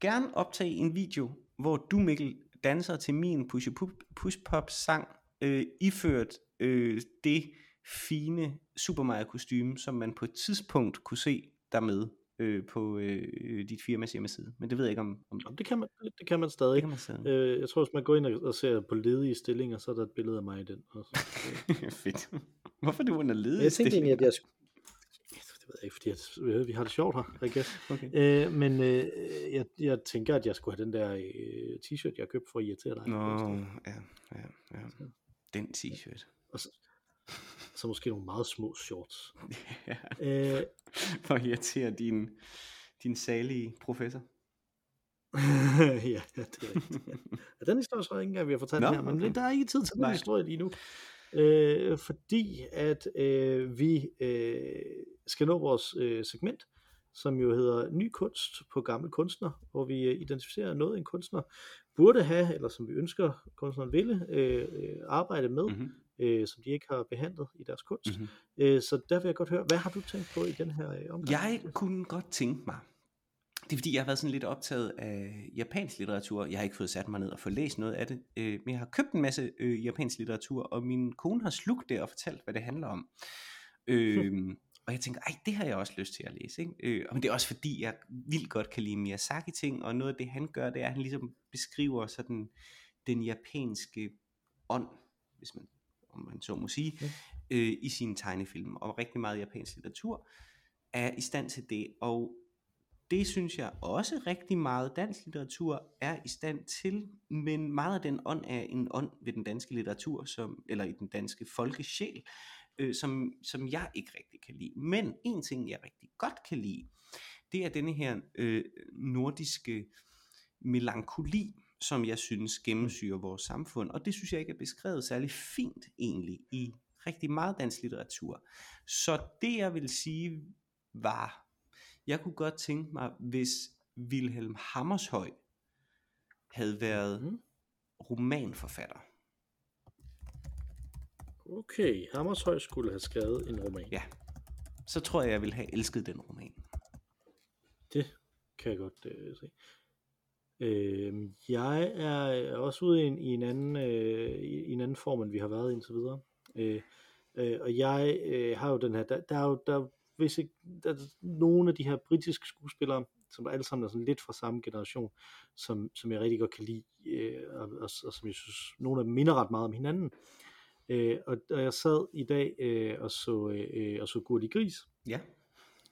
gerne optage en video, hvor du Mikkel danser til min Push Push Pop sang, øh, iført øh, det fine Super Mario kostume, som man på et tidspunkt kunne se der med øh, på øh, dit firmas hjemmeside. Men det ved jeg ikke om... om det, kan man, det kan man stadig. det kan man sige. Øh, jeg tror, hvis man går ind og og ser på ledige stillinger, så er der et billede af mig i den. Også. Øh, (laughs) Fedt. Hvorfor er du under ledig jeg tænkte egentlig, at jeg skulle... Det ved jeg ikke, fordi jeg, vi har det sjovt her, I guess. Okay. Øh, men øh, jeg, jeg tænker, at jeg skulle have den der øh, t-shirt, jeg har købt for at irritere dig. Nå, ja, ja, ja. Den t-shirt. Og så, så måske nogle meget små shorts. ja, (laughs) Øh, for at irritere din, din salige professor. (laughs) ja, det er rigtigt. Ja. Den historie tror jeg ikke engang, vi har fortalt Nå, her, men okay. der er ikke tid til den Nej. historie lige nu. Øh, fordi at øh, vi øh, skal nå vores øh, segment, som jo hedder Ny kunst på gammel kunstner, hvor vi øh, identificerer noget, en kunstner burde have, eller som vi ønsker, kunstneren ville øh, øh, arbejde med, Mhm. mm-hmm. Øh, som de ikke har behandlet i deres kunst. Mhm. Mm-hmm. Øh, så der vil jeg godt høre, hvad har du tænkt på i den her øh, omgang? Jeg kunne godt tænke mig, det er fordi, jeg har været sådan lidt optaget af japansk litteratur. Jeg har ikke fået sat mig ned og få læst noget af det, øh, men jeg har købt en masse øh, japansk litteratur, og min kone har slugt det og fortalt, hvad det handler om. Øh, og jeg tænker, ej, det har jeg også lyst til at læse. Ikke? Øh, men det er også fordi, jeg vildt godt kan lide Miyazaki-ting, og noget af det, han gør, det er, at han ligesom beskriver sådan den japanske ånd, hvis man, om man så må sige, Ja. øh, i sine tegnefilm. Og rigtig meget japansk litteratur er i stand til det. Og det synes jeg også rigtig meget dansk litteratur er i stand til, men meget af den ånd er en ånd ved den danske litteratur, som, eller i den danske folkesjæl, øh, som, som jeg ikke rigtig kan lide. Men en ting, jeg rigtig godt kan lide, det er denne her øh, nordiske melankoli, som jeg synes gennemsyrer vores samfund, og det synes jeg ikke er beskrevet særlig fint egentlig i rigtig meget dansk litteratur. Så det jeg vil sige var, jeg kunne godt tænke mig, hvis Wilhelm Hammershøi havde været Mhm. romanforfatter. Okay, Hammershøj skulle have skrevet en roman. Ja, så tror jeg, jeg ville have elsket den roman. Det kan jeg godt øh, se. Øh, jeg er også ude i en, i en anden øh, i, en anden form, end vi har været indtil videre. Øh, øh, og jeg øh, har jo den her, der, der er jo der, er hvis ikke, der er nogle af de her britiske skuespillere, som alle sammen er sådan lidt fra samme generation, som, som jeg rigtig godt kan lide, øh, og, og, og som jeg synes, nogle af dem minder ret meget om hinanden. Øh, og, og jeg sad i dag øh, og så, øh, og så Gurli Gris, Ja,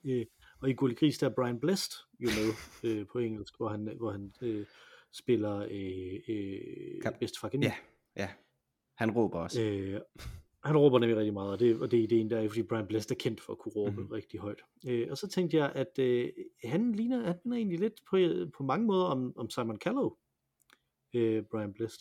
Øh, og i Gulli Gris, der er Brian Blessed jo med (laughs) øh, på engelsk, hvor han, hvor han øh, spiller øh, øh, bedstefar Geni. ja, ja. Han råber også. Øh, han råber nemlig rigtig meget, og det, og det er ideen der, er, fordi Brian Blessed er kendt for at kunne råbe Mhm. mm-hmm. rigtig højt. Øh, og så tænkte jeg, at øh, han ligner, han minder egentlig lidt på, på mange måder om, om Simon Callow, øh, Brian Blessed,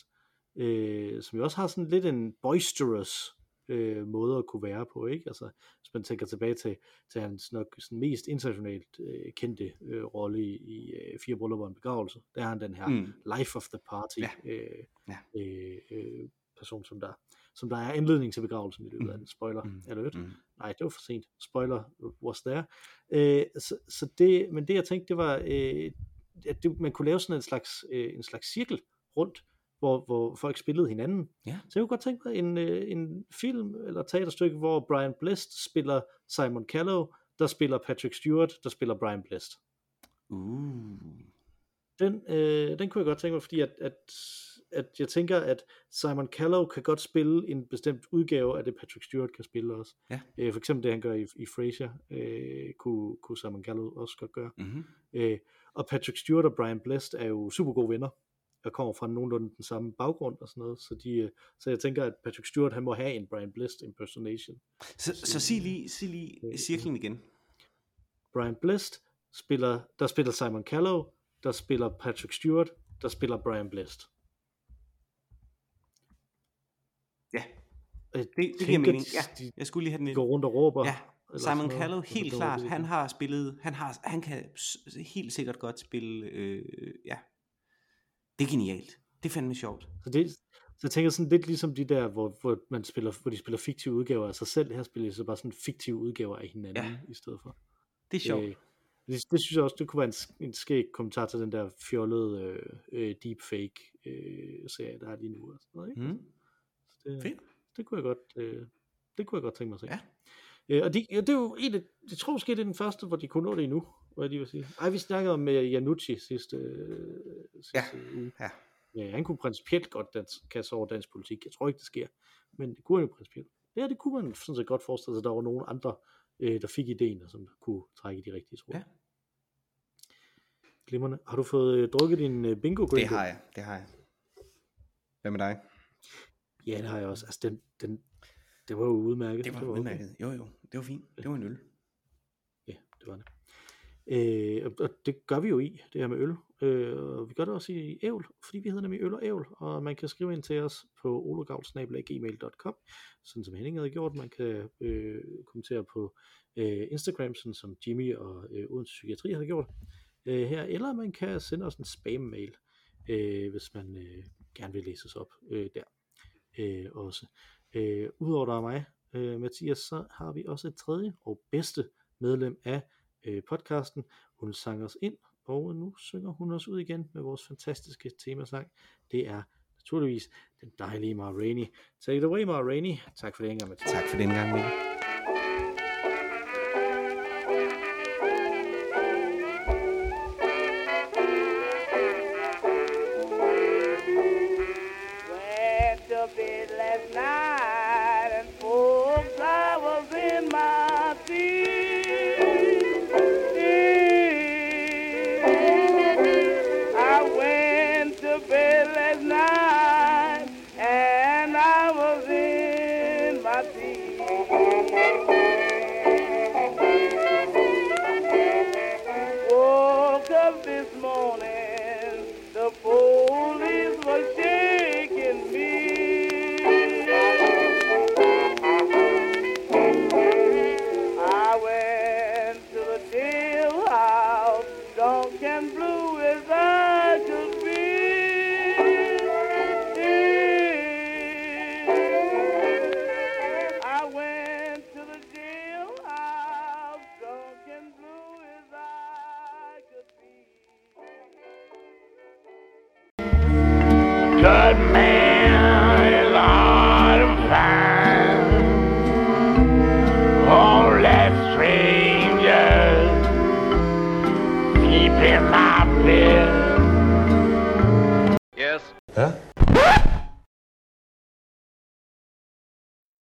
øh, som jo også har sådan lidt en boisterous øh, måde at kunne være på, ikke? Altså, hvis man tænker tilbage til, til hans nok sådan mest internationalt øh, kendte øh, rolle i, i øh, Fire Bryllupper og en Begravelse, der er han den her Mm. life of the party Ja. øh, Ja. øh, øh, person, som der, som der er anledning til begravelsen i løbet af Mm. den. Spoiler Mm. alert. Mm. Nej, det var for sent. Spoiler was there. Øh, så, så det, men det jeg tænkte, det var, øh, at det, man kunne lave sådan en slags, øh, en slags cirkel rundt, hvor, hvor folk spillede hinanden. Ja. Så jeg kunne godt tænke mig en, øh, en film eller teaterstykke, hvor Brian Blessed spiller Simon Callow, der spiller Patrick Stewart, der spiller Brian Blessed. Uh. Den, øh, den kunne jeg godt tænke mig, fordi at, at, at jeg tænker, at Simon Callow kan godt spille en bestemt udgave af det, Patrick Stewart kan spille også. Ja. Øh, for eksempel det, han gør i, i Frasier, øh, kunne, kunne Simon Callow også godt gøre. Mm-hmm. Øh, og Patrick Stewart og Brian Blessed er jo super gode venner, og kommer fra nogenlunde den samme baggrund og sådan noget, så, de, øh, så jeg tænker, at Patrick Stewart, han må have en Brian Blessed impersonation. Så, så sig lige, sig lige cirklen igen. Brian Blessed spiller, der spiller Simon Callow, der spiller Patrick Stewart, der spiller Brian Blessed. Ja, det, det giver mening. Ja, jeg skulle lige have den ind. går rundt og råber. Ja, Simon. Callow, helt klart, han har spillet, han, har, han kan helt sikkert godt spille, øh, ja, det er genialt. Det er fandme sjovt. Så, det, så jeg tænker sådan lidt ligesom de der, hvor, hvor, man spiller, hvor de spiller fiktive udgaver af sig selv. Her spiller de så bare sådan fiktive udgaver af hinanden Ja. i stedet for. Det er sjovt. Øh, det, det synes jeg også, det kunne være en, en skæg kommentar til den der fjollede øh, øh, deepfake øh, serie, der er lige nu. Og sådan noget, ikke? Mm. Så det, Fedt. det kunne jeg godt, øh, Det kunne jeg godt tænke mig at se. Ja. Øh, og de, ja, det er jo en af, jeg tror måske, det er den første, hvor de kunne nå det endnu, hvad de vil sige. Ej, vi snakkede om uh, Janucci sidste, øh, sidste Ja. uge. Ja. Ja, han kunne principielt godt dans, kaste over dansk politik. Jeg tror ikke, det sker. Men det kunne han jo principielt. Ja, det kunne man sådan set godt forestille sig, at der var nogle andre, øh, der fik ideen, og som kunne trække i de rigtige tråde. Ja. Glimrende. Har du fået øh, drukket din øh, bingo Det har jeg, det har jeg. Hvad med dig? Ja, det har jeg også. Altså, den, den, det var jo udmærket. Det var okay. udmærket. Jo, jo. Det var fint. Det var en øl. Ja, det var det. Øh, og- det gør vi jo i, det her med øl. Øh, og vi gør det også i ævl, fordi vi hedder nemlig øl og ævl, og man kan skrive ind til os på olegavl.gmail.com, sådan som Henning havde gjort. Man kan øh, kommentere på øh, Instagram, sådan som Jimmy og øh, Odense Psykiatri havde gjort øh, her, eller man kan sende os en spam-mail, øh, hvis man øh, gerne vil læses op øh, der øh, også. Øh, Udover der og mig, øh, Mathias, så har vi også et tredje og bedste medlem af øh, podcasten. Hun sang os ind, og nu synger hun os ud igen med vores fantastiske temasang. Det er naturligvis den dejlige Ma Rainey. Take it away, Ma Rainey. Tak for det, Inger Mathias. Tak for den gang, Mikkel.